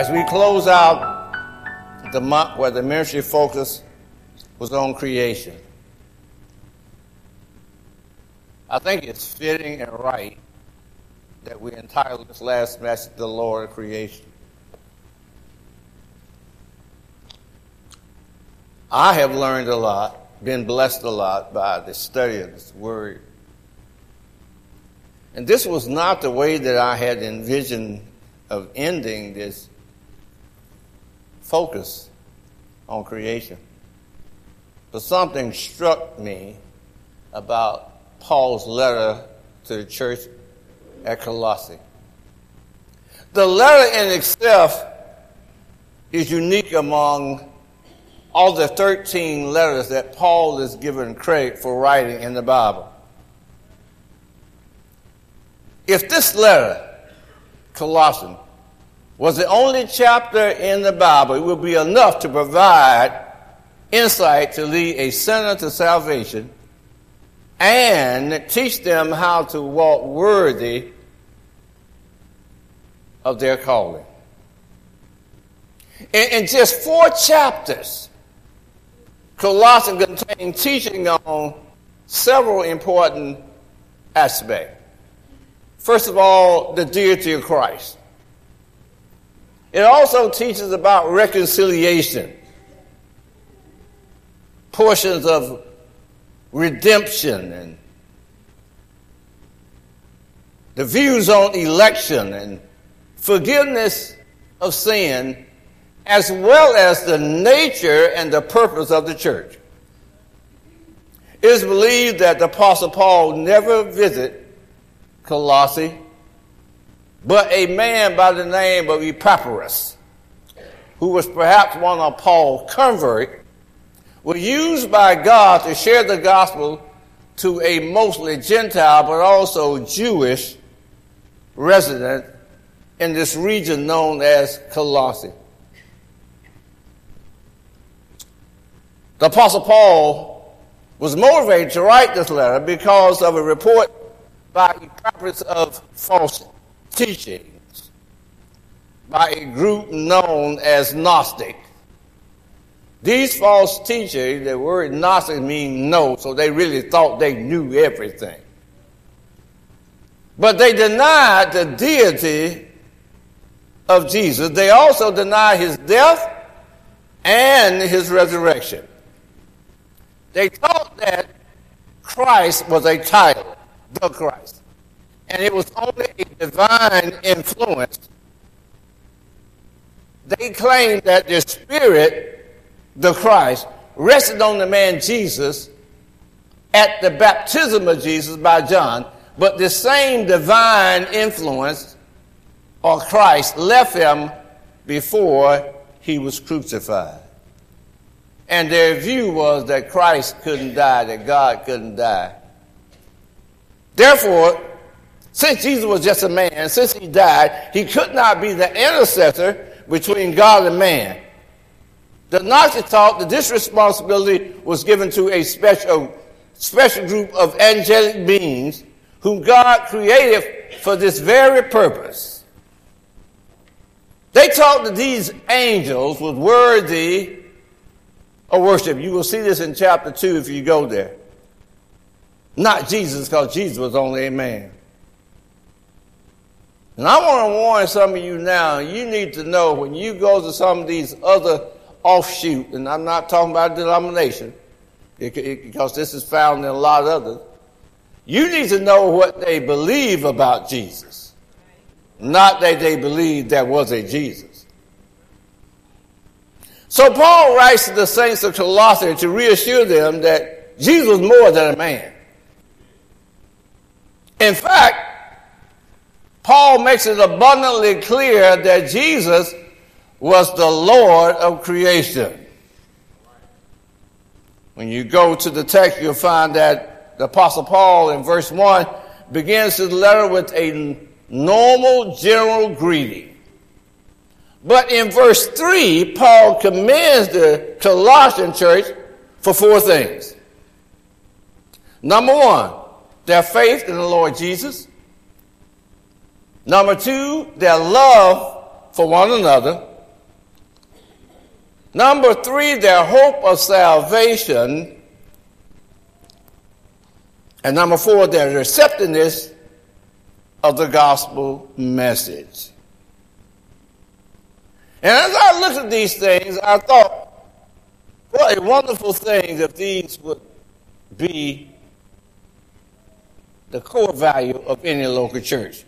As we close out the month where the ministry focus was on creation, I think it's fitting and right that we entitle this last message The Lord of Creation. I have learned a lot, been blessed a lot by the study of this word. And this was not the way that I had envisioned of ending this focus on creation. But something struck me about Paul's letter to the church at Colossae. The letter in itself is unique among all the 13 letters that Paul is given credit for writing in the Bible. If this letter, Colossians, was the only chapter in the Bible, it would be enough to provide insight to lead a sinner to salvation and teach them how to walk worthy of their calling. In, in just four chapters, Colossians contain teaching on several important aspects. First of all, the deity of Christ. It also teaches about reconciliation, portions of redemption, and the views on election and forgiveness of sin, as well as the nature and the purpose of the church. It is believed that the Apostle Paul never visited Colossae, but a man by the name of Epaphras, who was perhaps one of Paul's converts, was used by God to share the gospel to a mostly Gentile but also Jewish resident in this region known as Colossae. The Apostle Paul was motivated to write this letter because of a report by Epaphras of false teachings by a group known as Gnostic. These false teachers, the word Gnostic means no, so they really thought they knew everything. But they denied the deity of Jesus. They also denied his death and his resurrection. They taught that Christ was a title, the Christ. And it was only a divine influence. They claimed that the Spirit, the Christ, rested on the man Jesus at the baptism of Jesus by John, but the same divine influence or Christ left him before he was crucified. And their view was that Christ couldn't die, that God couldn't die. Therefore, since Jesus was just a man, since he died, he could not be the intercessor between God and man. The Gnostic taught that this responsibility was given to a special, special group of angelic beings whom God created for this very purpose. They taught that these angels was worthy of worship. You will see this in chapter 2 if you go there. Not Jesus, because Jesus was only a man. And I want to warn some of you now, you need to know when you go to some of these other offshoot, and I'm not talking about denomination, because this is found in a lot of others, you need to know what they believe about Jesus. Not that they believe there was a Jesus. So Paul writes to the saints of Colossae to reassure them that Jesus was more than a man. In fact, Paul makes it abundantly clear that Jesus was the Lord of creation. When you go to the text, you'll find that the Apostle Paul in verse 1 begins his letter with a normal general greeting. But in verse 3, Paul commends the Colossian church for four things. Number one, their faith in the Lord Jesus. Number two, their love for one another. Number three, their hope of salvation. And number four, their receptiveness of the gospel message. And as I looked at these things, I thought, what a wonderful thing that these would be the core value of any local church.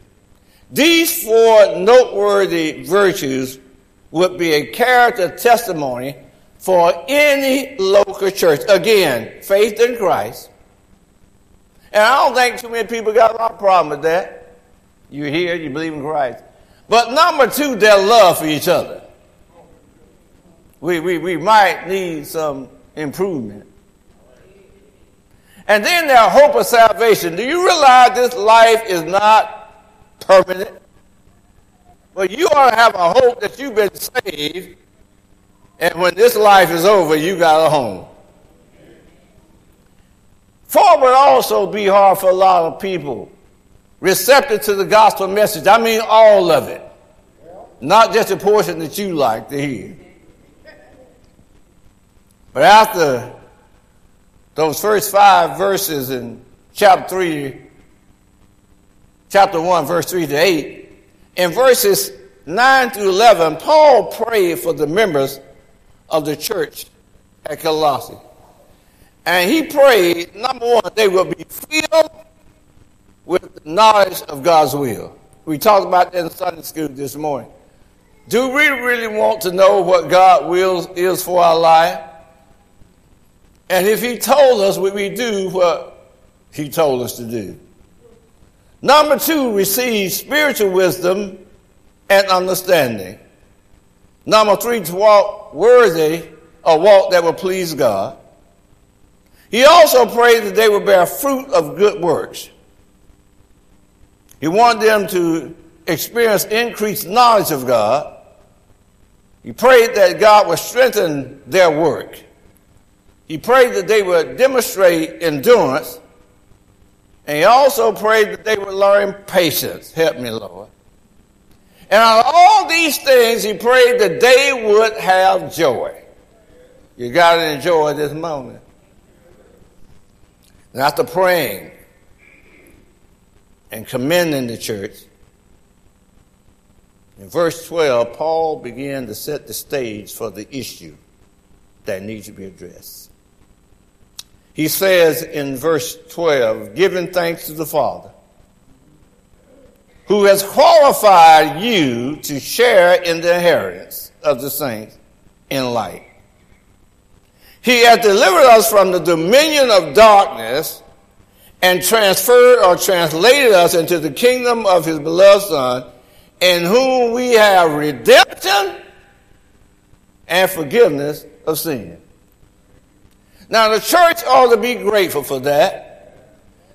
These four noteworthy virtues would be a character testimony for any local church. Again, faith in Christ. And I don't think too many people got a lot of problem with that. You're here, you believe in Christ. But number two, their love for each other. We, we, we might need some improvement. And then their hope of salvation. Do you realize this life is not permanent? But you ought to have a hope that you've been saved, and when this life is over, you got a home. For it would also be hard for a lot of people receptive to the gospel message. I mean, all of it, not just a portion that you like to hear. But after those first five verses in chapter 3, chapter 1, verse 3 to 8, in verses 9 through 11, Paul prayed for the members of the church at Colossae. And he prayed, number one, they will be filled with the knowledge of God's will. We talked about that in Sunday school this morning. Do we really want to know what God will is for our life? And if He told us, would we do what He told us to do? Number two, receive spiritual wisdom and understanding. Number three, to walk worthy, a walk that will please God. He also prayed that they would bear fruit of good works. He wanted them to experience increased knowledge of God. He prayed that God would strengthen their work. He prayed that they would demonstrate endurance. And he also prayed that they would learn patience. Help me, Lord. And on all these things, he prayed that they would have joy. You got to enjoy this moment. And after praying and commending the church, in verse 12, Paul began to set the stage for the issue that needs to be addressed. He says in verse 12, giving thanks to the Father, who has qualified you to share in the inheritance of the saints in light. He has delivered us from the dominion of darkness and transferred or translated us into the kingdom of his beloved Son, in whom we have redemption and forgiveness of sin. Now, the church ought to be grateful for that,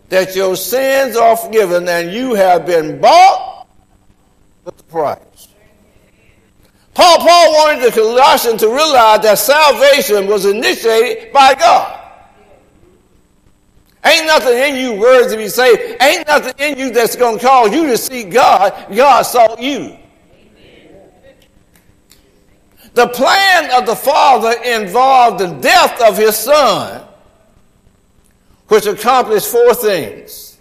that your sins are forgiven and you have been bought with the price. Paul, Paul wanted the Colossians to realize that salvation was initiated by God. Ain't nothing in you words to be saved. Ain't nothing in you that's going to cause you to see God. God saw you. The plan of the Father involved the death of his Son, which accomplished four things.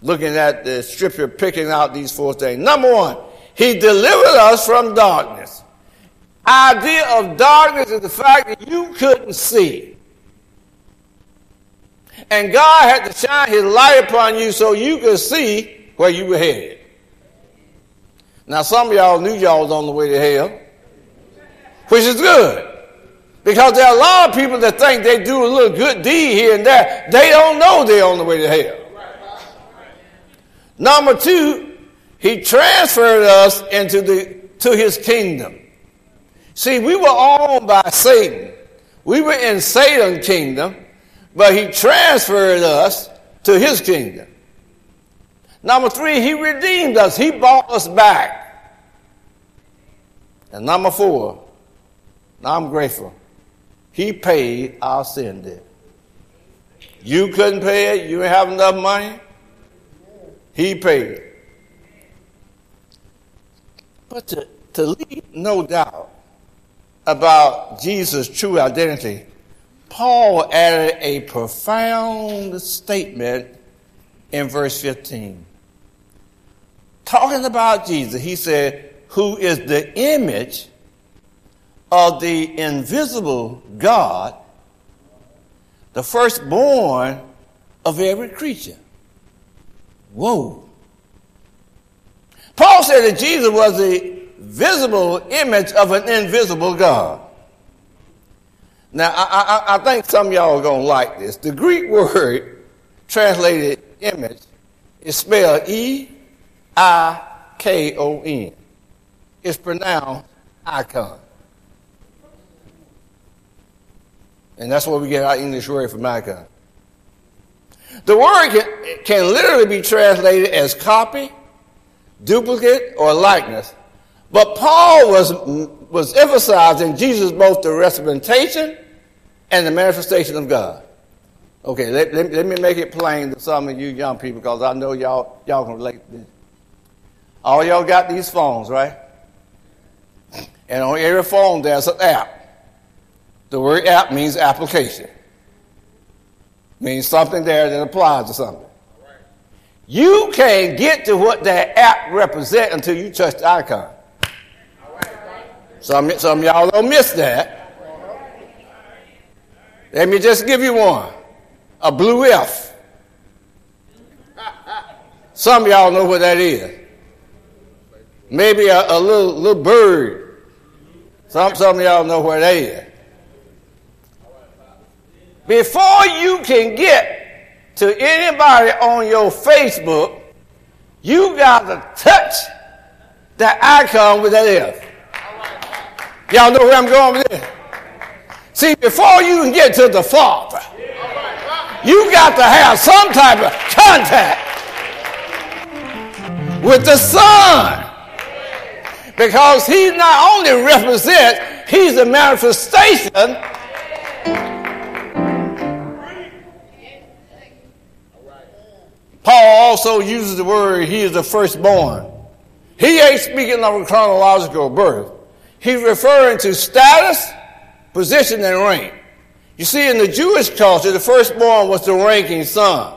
Looking at the scripture, picking out these four things. Number one, he delivered us from darkness. Idea of darkness is the fact that you couldn't see. And God had to shine his light upon you so you could see where you were headed. Now, some of y'all knew y'all was on the way to hell, which is good. Because there are a lot of people that think they do a little good deed here and there. They don't know they're on the way to hell. Number two, he transferred us into the to his kingdom. See, we were owned by Satan. We were in Satan's kingdom, but he transferred us to his kingdom. Number three, he redeemed us. He bought us back. And number four, now I'm grateful. He paid our sin debt. You couldn't pay it. You didn't have enough money. He paid it. But to, to leave no doubt about Jesus' true identity, Paul added a profound statement in verse 15. Talking about Jesus, he said, who is the image of the invisible God, the firstborn of every creature. Whoa. Paul said that Jesus was the visible image of an invisible God. Now, I, I, I think some of y'all are going to like this. The Greek word translated image is spelled E I K O N. It's pronounced icon. And that's where we get our English word for icon. The word can, can literally be translated as copy, duplicate, or likeness. But Paul was, was emphasizing Jesus both the representation and the manifestation of God. Okay, let, let, let, me make it plain to some of you young people because I know y'all, y'all can relate to this. All y'all got these phones, right? And on every phone there's an app. The word app means application. Means something there that applies to something. You can't get to what that app represents until you touch the icon. Some, some y'all don't miss that. Let me just give you one. A blue F. Some y'all know what that is. Maybe a, a little, little bird. Some, some of y'all know where that is. Before you can get to anybody on your Facebook, you got to touch that icon with that F. Y'all know where I'm going with this? See, before you can get to the Father, you got to have some type of contact with the Son. Because he not only represents, he's a manifestation Paul also uses the word he is the firstborn. He ain't speaking of a chronological birth. He's referring to status, position, and rank. You see, in the Jewish culture, the firstborn was the ranking son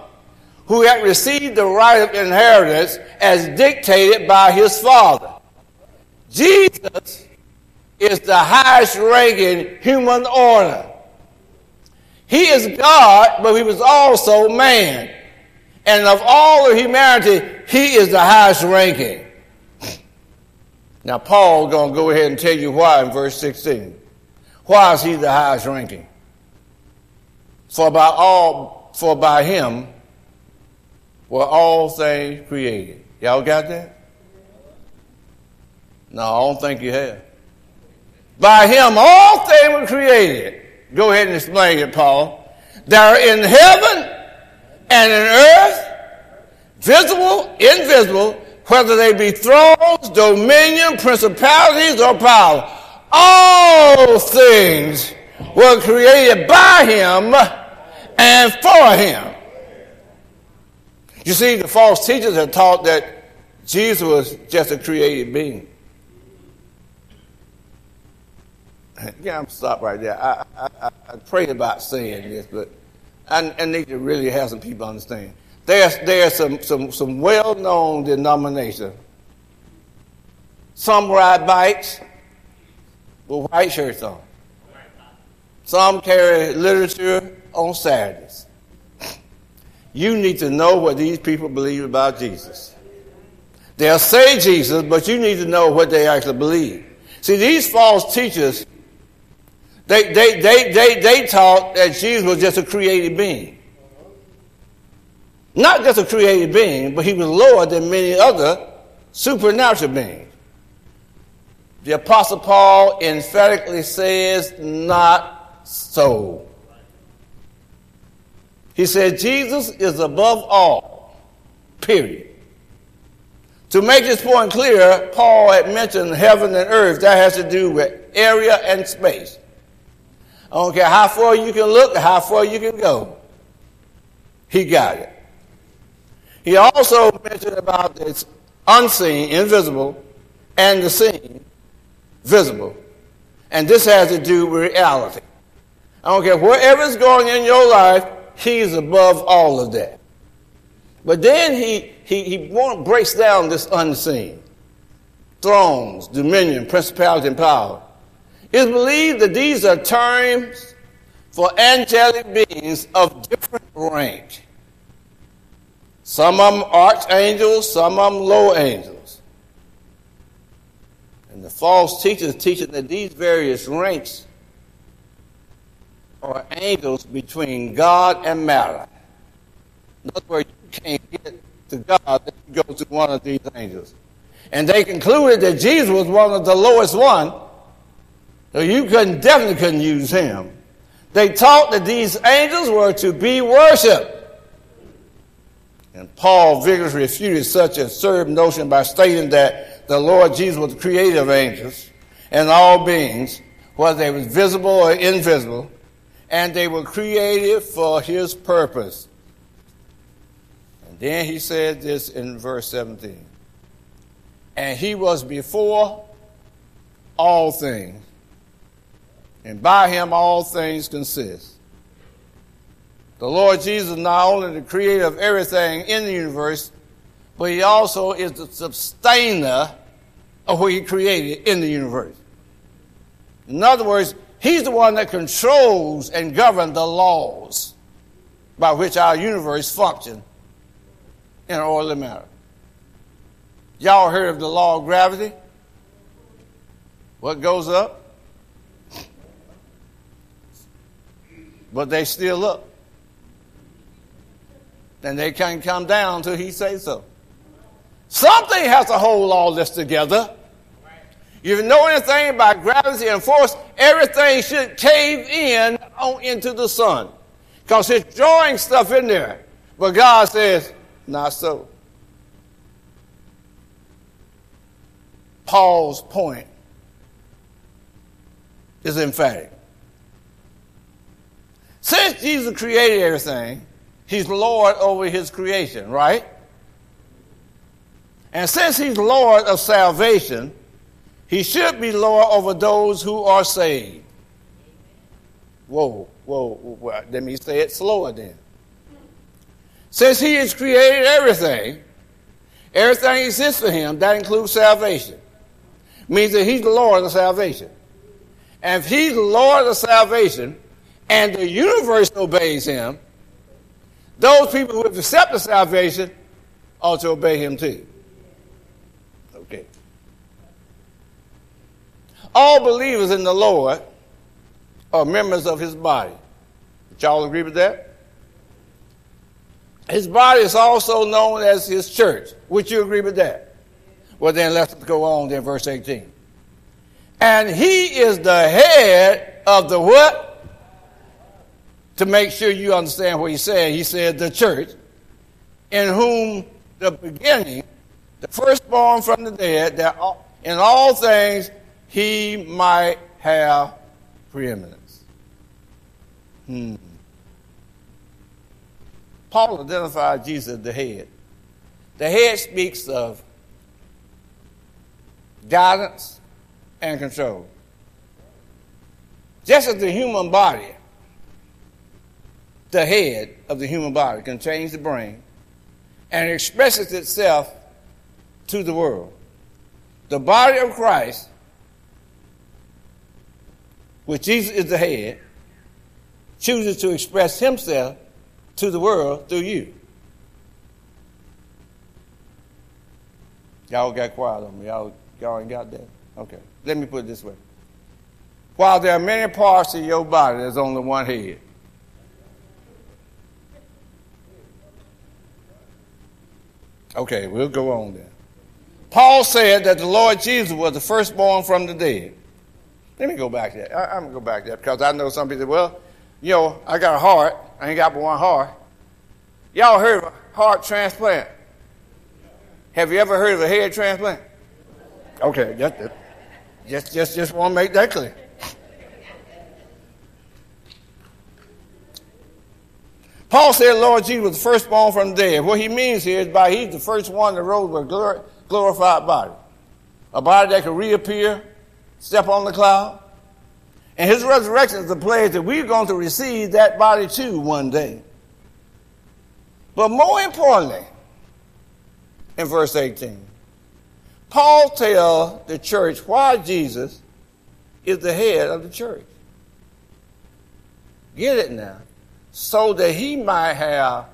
who had received the right of inheritance as dictated by his father. Jesus is the highest ranking human order. He is God, but he was also man. And of all of humanity, he is the highest ranking. Now, Paul going to go ahead and tell you why in verse 16. Why is he the highest ranking? For by all, for by him were all things created. Y'all got that? No, I don't think you have. By him all things were created. Go ahead and explain it, Paul. That are in heaven and in earth, visible, invisible, whether they be thrones, dominion, principalities, or power. All things were created by him and for him. You see, the false teachers have taught that Jesus was just a created being. Yeah, I'm stop right there. I, I, I, I prayed about saying this, but I, I need to really have some people understand. There's, there's some, some, some well known denominations. Some ride bikes with white shirts on. Some carry literature on Saturdays. You need to know what these people believe about Jesus. They'll say Jesus, but you need to know what they actually believe. See, these false teachers they, they, they, they, they taught that Jesus was just a created being. Not just a created being, but he was lower than many other supernatural beings. The Apostle Paul emphatically says, not so. He said, Jesus is above all, period. To make this point clear, Paul had mentioned heaven and earth. That has to do with area and space. I don't care how far you can look how far you can go. He got it. He also mentioned about this unseen, invisible, and the seen, visible. And this has to do with reality. I don't care wherever's going in your life, he's above all of that. But then he, he, he breaks down this unseen. Thrones, dominion, principality, and power. It's believed that these are terms for angelic beings of different rank. Some of them archangels, some of them low angels. And the false teachers teaching that these various ranks are angels between God and matter. In other words, you can't get to God if you go to one of these angels. And they concluded that Jesus was one of the lowest one, so you couldn't definitely couldn't use him. They taught that these angels were to be worshipped. And Paul vigorously refuted such a absurd notion by stating that the Lord Jesus was the creator of angels and all beings, whether they were visible or invisible, and they were created for his purpose. And then he said this in verse 17. And he was before all things, and by him all things consist. The Lord Jesus is not only the creator of everything in the universe, but he also is the sustainer of what he created in the universe. In other words, he's the one that controls and governs the laws by which our universe functions in an orderly manner. Y'all heard of the law of gravity? What goes up? But they still up And they can't come down until he says so. Something has to hold all this together. If you know anything about gravity and force, everything should cave in on into the sun. Because it's drawing stuff in there. But God says, not so. Paul's point is emphatic. Since Jesus created everything, He's Lord over his creation, right? And since he's Lord of salvation, he should be Lord over those who are saved. Whoa, whoa, whoa. let me say it slower then. Since he has created everything, everything exists for him, that includes salvation. Means that he's the Lord of salvation. And if he's the Lord of salvation, and the universe obeys him, those people who have accepted salvation ought to obey him too. Okay. All believers in the Lord are members of his body. Y'all agree with that? His body is also known as his church. Would you agree with that? Well, then let's go on then, verse 18. And he is the head of the what? To make sure you understand what he said. He said, The church, in whom the beginning, the firstborn from the dead, that in all things he might have preeminence. Hmm. Paul identified Jesus as the head. The head speaks of guidance and control. Just as the human body the head of the human body, contains the brain, and expresses itself to the world. The body of Christ, which Jesus is the head, chooses to express himself to the world through you. Y'all got quiet on me. Y'all, y'all ain't got that? Okay. Let me put it this way. While there are many parts of your body, there's only one head. Okay, we'll go on then. Paul said that the Lord Jesus was the firstborn from the dead. Let me go back there. I, am going to go back there because I know some people say, well, you know, I got a heart. I ain't got but one heart. Y'all heard of a heart transplant? Have you ever heard of a head transplant? Okay, just, just, just, just want to make that clear. Paul said Lord Jesus was the firstborn from the dead. What he means here is by he's the first one that rose with a glorified body. A body that could reappear, step on the cloud. And his resurrection is the pledge that we're going to receive that body too one day. But more importantly, in verse 18, Paul tells the church why Jesus is the head of the church. Get it now so that he might have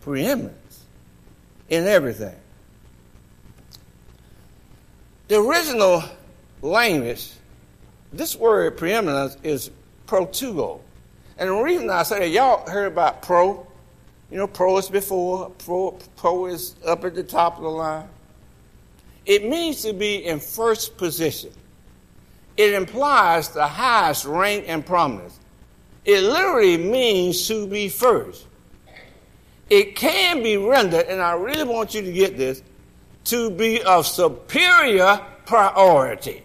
preeminence in everything. The original language, this word preeminence is protugo. And the reason I say that, y'all heard about pro. You know, pro is before, pro, pro is up at the top of the line. It means to be in first position. It implies the highest rank and prominence. It literally means to be first. It can be rendered, and I really want you to get this, to be of superior priority.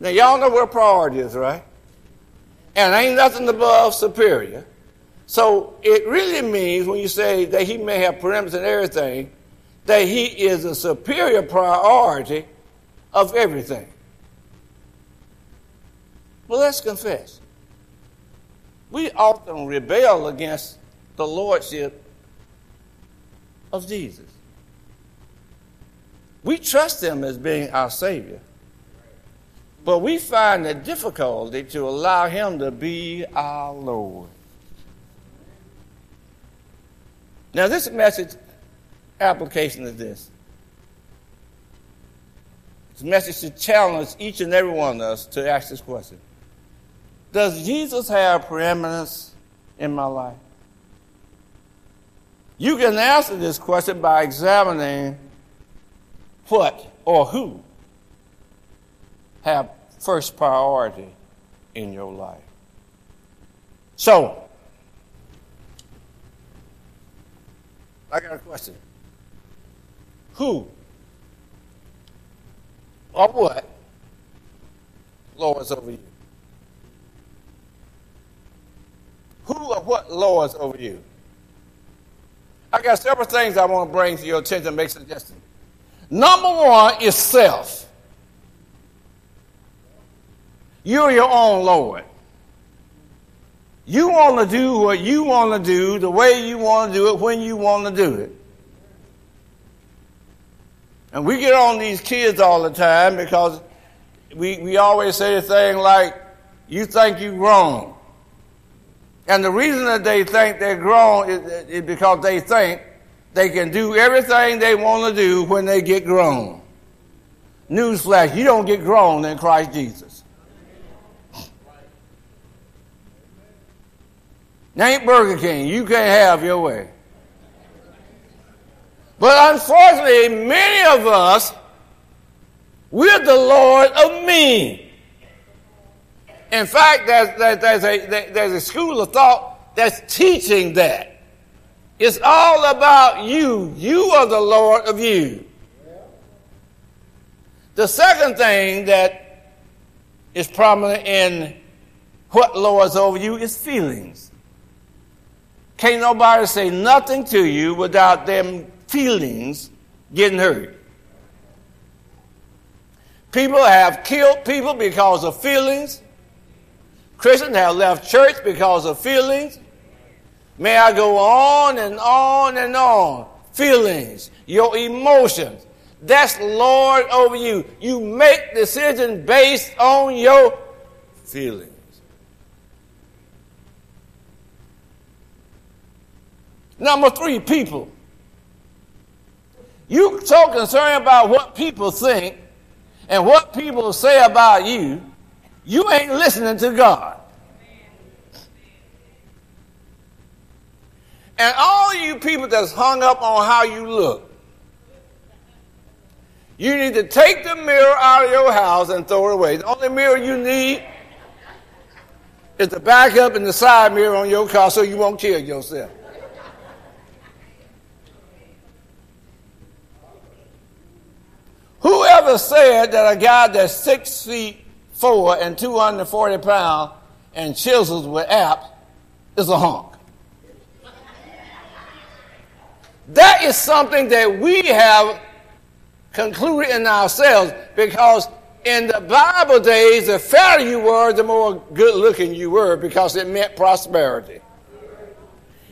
Now, y'all know what priority is, right? And ain't nothing above superior. So it really means when you say that he may have preeminence in everything, that he is a superior priority of everything. Well, let's confess we often rebel against the lordship of Jesus. We trust him as being our Savior, but we find it difficulty to allow him to be our Lord. Now, this message application is this. It's a message to challenge each and every one of us to ask this question does Jesus have preeminence in my life? You can answer this question by examining what or who have first priority in your life. So, I got a question. Who or what lords over you? Who or what lords over you? I got several things I want to bring to your attention and make suggestions. Number one is self. You're your own Lord. You want to do what you want to do, the way you want to do it, when you want to do it. And we get on these kids all the time because we, we always say a thing like, you think you're grown. And the reason that they think they're grown is, is because they think they can do everything they want to do when they get grown. Newsflash, you don't get grown in Christ Jesus. ain't Burger King. You can't have your way. But unfortunately, many of us, we're the Lord of me. In fact, there's, there's, a, there's a school of thought that's teaching that. It's all about you. You are the Lord of you. The second thing that is prominent in what lords over you is feelings. Can't nobody say nothing to you without them feelings getting hurt. People have killed people because of feelings. Christians have left church because of feelings. May I go on and on and on. Feelings, your emotions. That's Lord over you. You make decisions based on your feelings. Number three, people. You so concerned about what people think and what people say about you you ain't listening to God. And all you people that's hung up on how you look, You need to take the mirror out of your house and throw it away. The only mirror you need is the backup and the side mirror on your car so you won't kill yourself. Whoever said that a guy that's six feet four and 240 pounds and chisels with apps is a hunk? That is something that we have concluded in ourselves because in the Bible days, the fairer you were, the more good looking you were because it meant prosperity.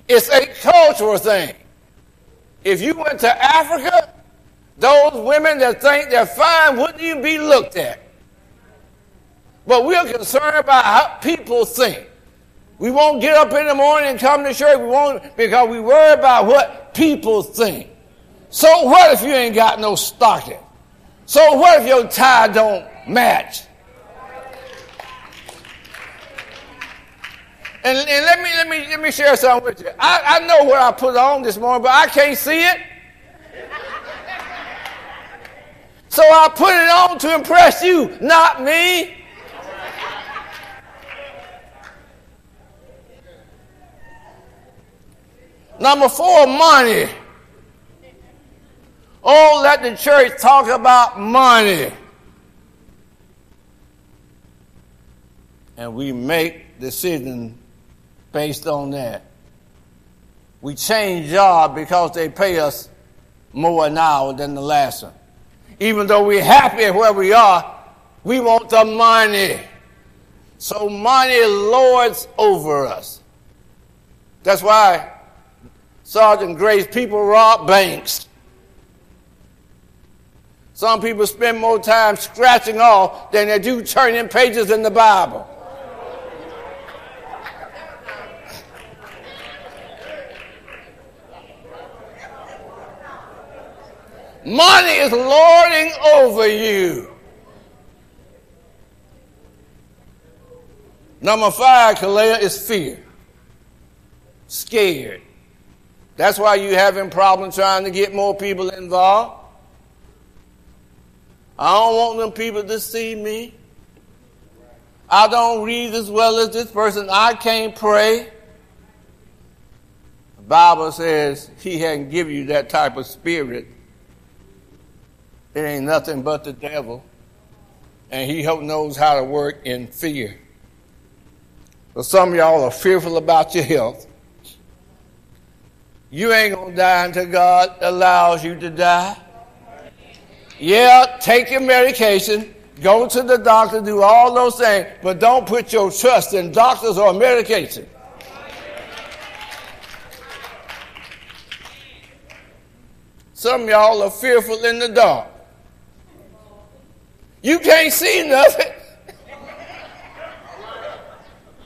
It's a cultural thing. If you went to Africa, those women that think they're fine wouldn't even be looked at. But we're concerned about how people think. We won't get up in the morning and come to church. We won't because we worry about what people think. So what if you ain't got no stocking? So what if your tie don't match? And, and, let me let me let me share something with you. I, I know what I put on this morning, but I can't see it. So I put it on to impress you, not me. Number four, money. Oh, let the church talk about money. And we make decisions based on that. We change job because they pay us more now than the last one. Even though we're happy where we are, we want the money. So money lords over us. That's why Sergeant Grace people rob banks. Some people spend more time scratching off than they do turning pages in the Bible. Money is lording over you. Number five, Kalea, is fear. Scared. That's why you're having problems trying to get more people involved. I don't want them people to see me. I don't read as well as this person. I can't pray. The Bible says he hadn't given you that type of spirit it ain't nothing but the devil. And he knows how to work in fear. But some of y'all are fearful about your health. You ain't going to die until God allows you to die. Yeah, take your medication, go to the doctor, do all those things, but don't put your trust in doctors or medication. Some y'all are fearful in the dark. You can't see nothing.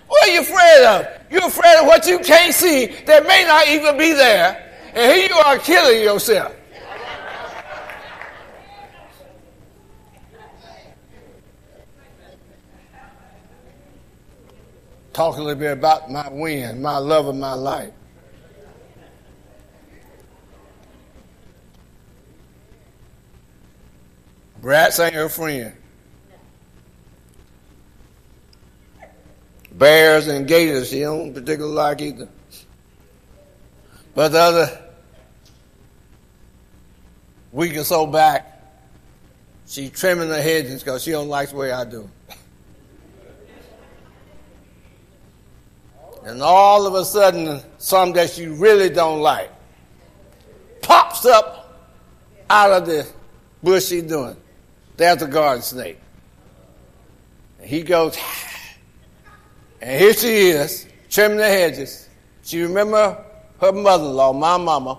What are you afraid of? You're afraid of what you can't see that may not even be there. And here you are killing yourself. Talk a little bit about my win, my love of my life. Rats ain't her friend. Bears and gators she don't particularly like either. But the other week or so back, she's trimming the hedges because she don't like the way I do. And all of a sudden, some that she really don't like pops up out of the bush she's doing. There's a garden snake. And he goes, and here she is, trimming the hedges. She remember her mother-in-law, my mama.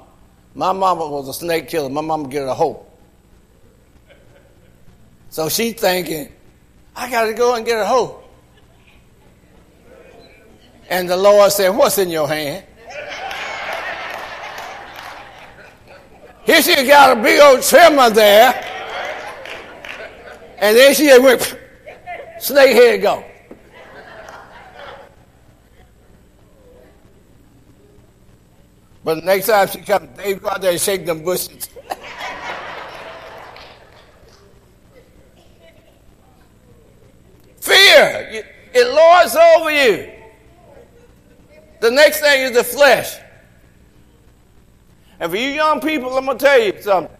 My mama was a snake killer. My mama get a hoe. So she thinking, I got to go and get a hoe. And the Lord said, what's in your hand? Here she got a big old trimmer there. And then she went, snake head go. But the next time she comes, Dave, go out there and shake them bushes. Fear, it lords over you. The next thing is the flesh. And for you young people, I'm going to tell you something.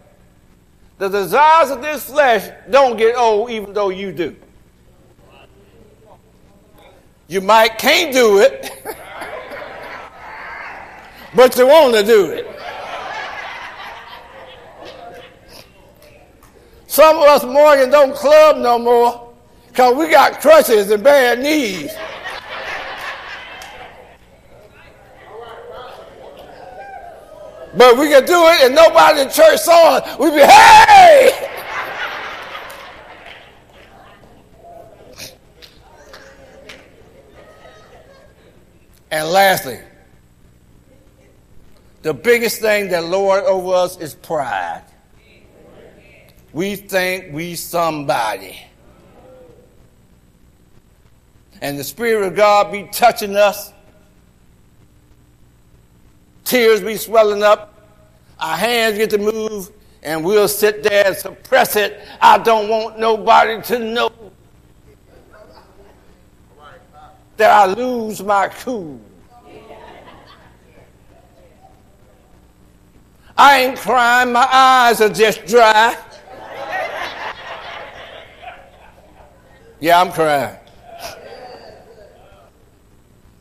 The desires of this flesh don't get old, even though you do. You might can't do it. but you want to do it. Some of us Morgan don't club no more because we got crutches and bad knees. But we can do it and nobody in church saw it. We be, hey! And lastly, the biggest thing that Lord over us is pride. We think we somebody. And the Spirit of God be touching us. Tears be swelling up. Our hands get to move. And we'll sit there and suppress it. I don't want nobody to know that I lose my cool. I ain't crying, my eyes are just dry. Yeah, I'm crying.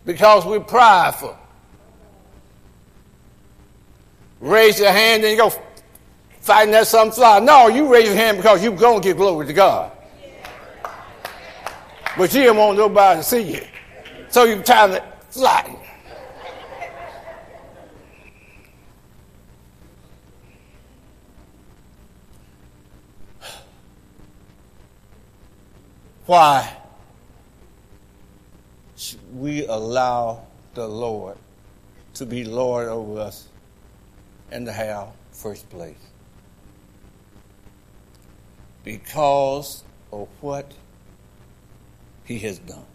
Because we're prideful. Raise your hand and you go fighting that sunflower. No, you raise your hand because you're going to give glory to God. But you don't want nobody to see you. So you're trying to fly. Why should we allow the Lord to be Lord over us and to have first place? Because of what he has done.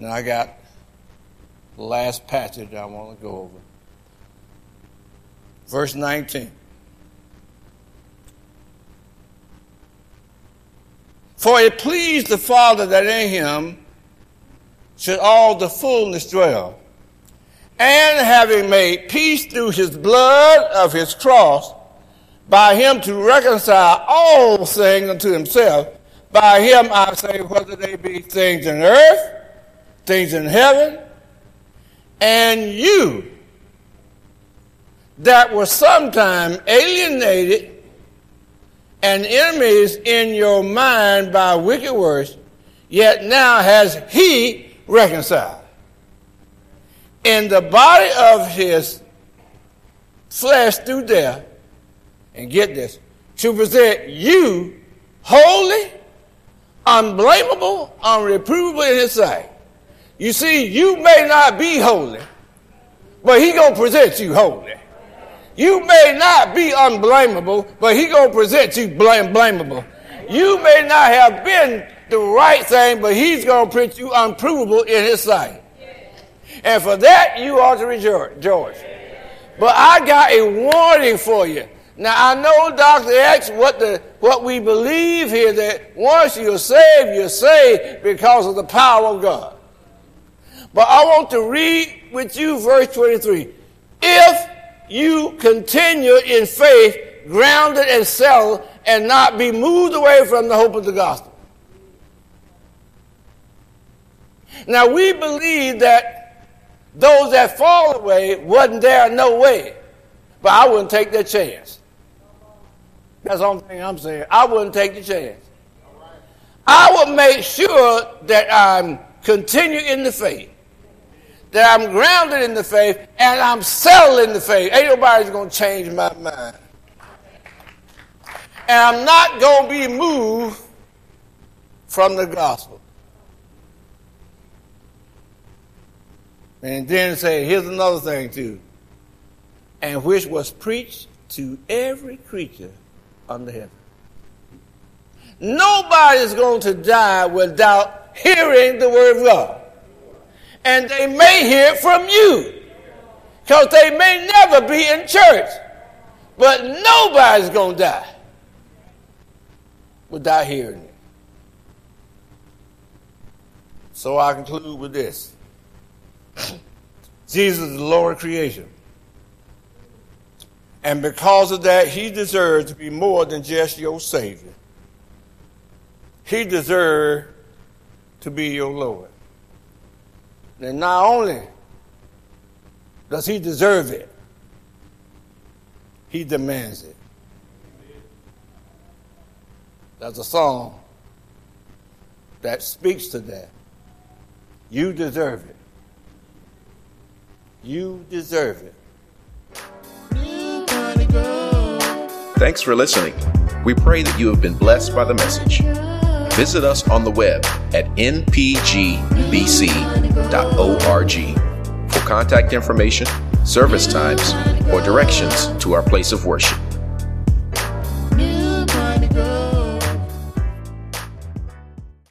Now I got the last passage I want to go over. Verse 19. For it pleased the Father that in him should all the fullness dwell. And having made peace through his blood of his cross, by him to reconcile all things unto himself, by him I say, whether they be things in earth, things in heaven, and you that were sometime alienated and enemies in your mind by wicked words, yet now has he reconciled in the body of his flesh through death, and get this, to present you holy, unblameable, unreprovable in his sight. You see, you may not be holy, but he gonna present you holy. You may not be unblameable, but he gonna present you blame blamable. You may not have been the right thing, but he's gonna present you unprovable in his sight. And for that you ought to rejoice. But I got a warning for you. Now I know Dr. X what the what we believe here that once you're saved, you're saved because of the power of God. But I want to read with you verse 23. If you continue in faith, grounded and settled, and not be moved away from the hope of the gospel. Now we believe that those that fall away wasn't there no way. But I wouldn't take that chance. That's the only thing I'm saying. I wouldn't take the chance. I would make sure that I'm continue in the faith that I'm grounded in the faith and I'm settled in the faith. Ain't nobody's going to change my mind. And I'm not going to be moved from the gospel. And then say, here's another thing too. And which was preached to every creature under heaven. Nobody is going to die without hearing the word of God and they may hear from you because they may never be in church. But nobody's going to die without hearing it. So I conclude with this Jesus is the Lord of creation. And because of that, he deserves to be more than just your Savior. He deserves to be your Lord. And not only does he deserve it, he demands it. There's a song that speaks to that. You deserve it. You deserve it. Thanks for listening. We pray that you have been blessed by the message. Visit us on the web at npgbc.org for contact information, service times, or directions to our place of worship.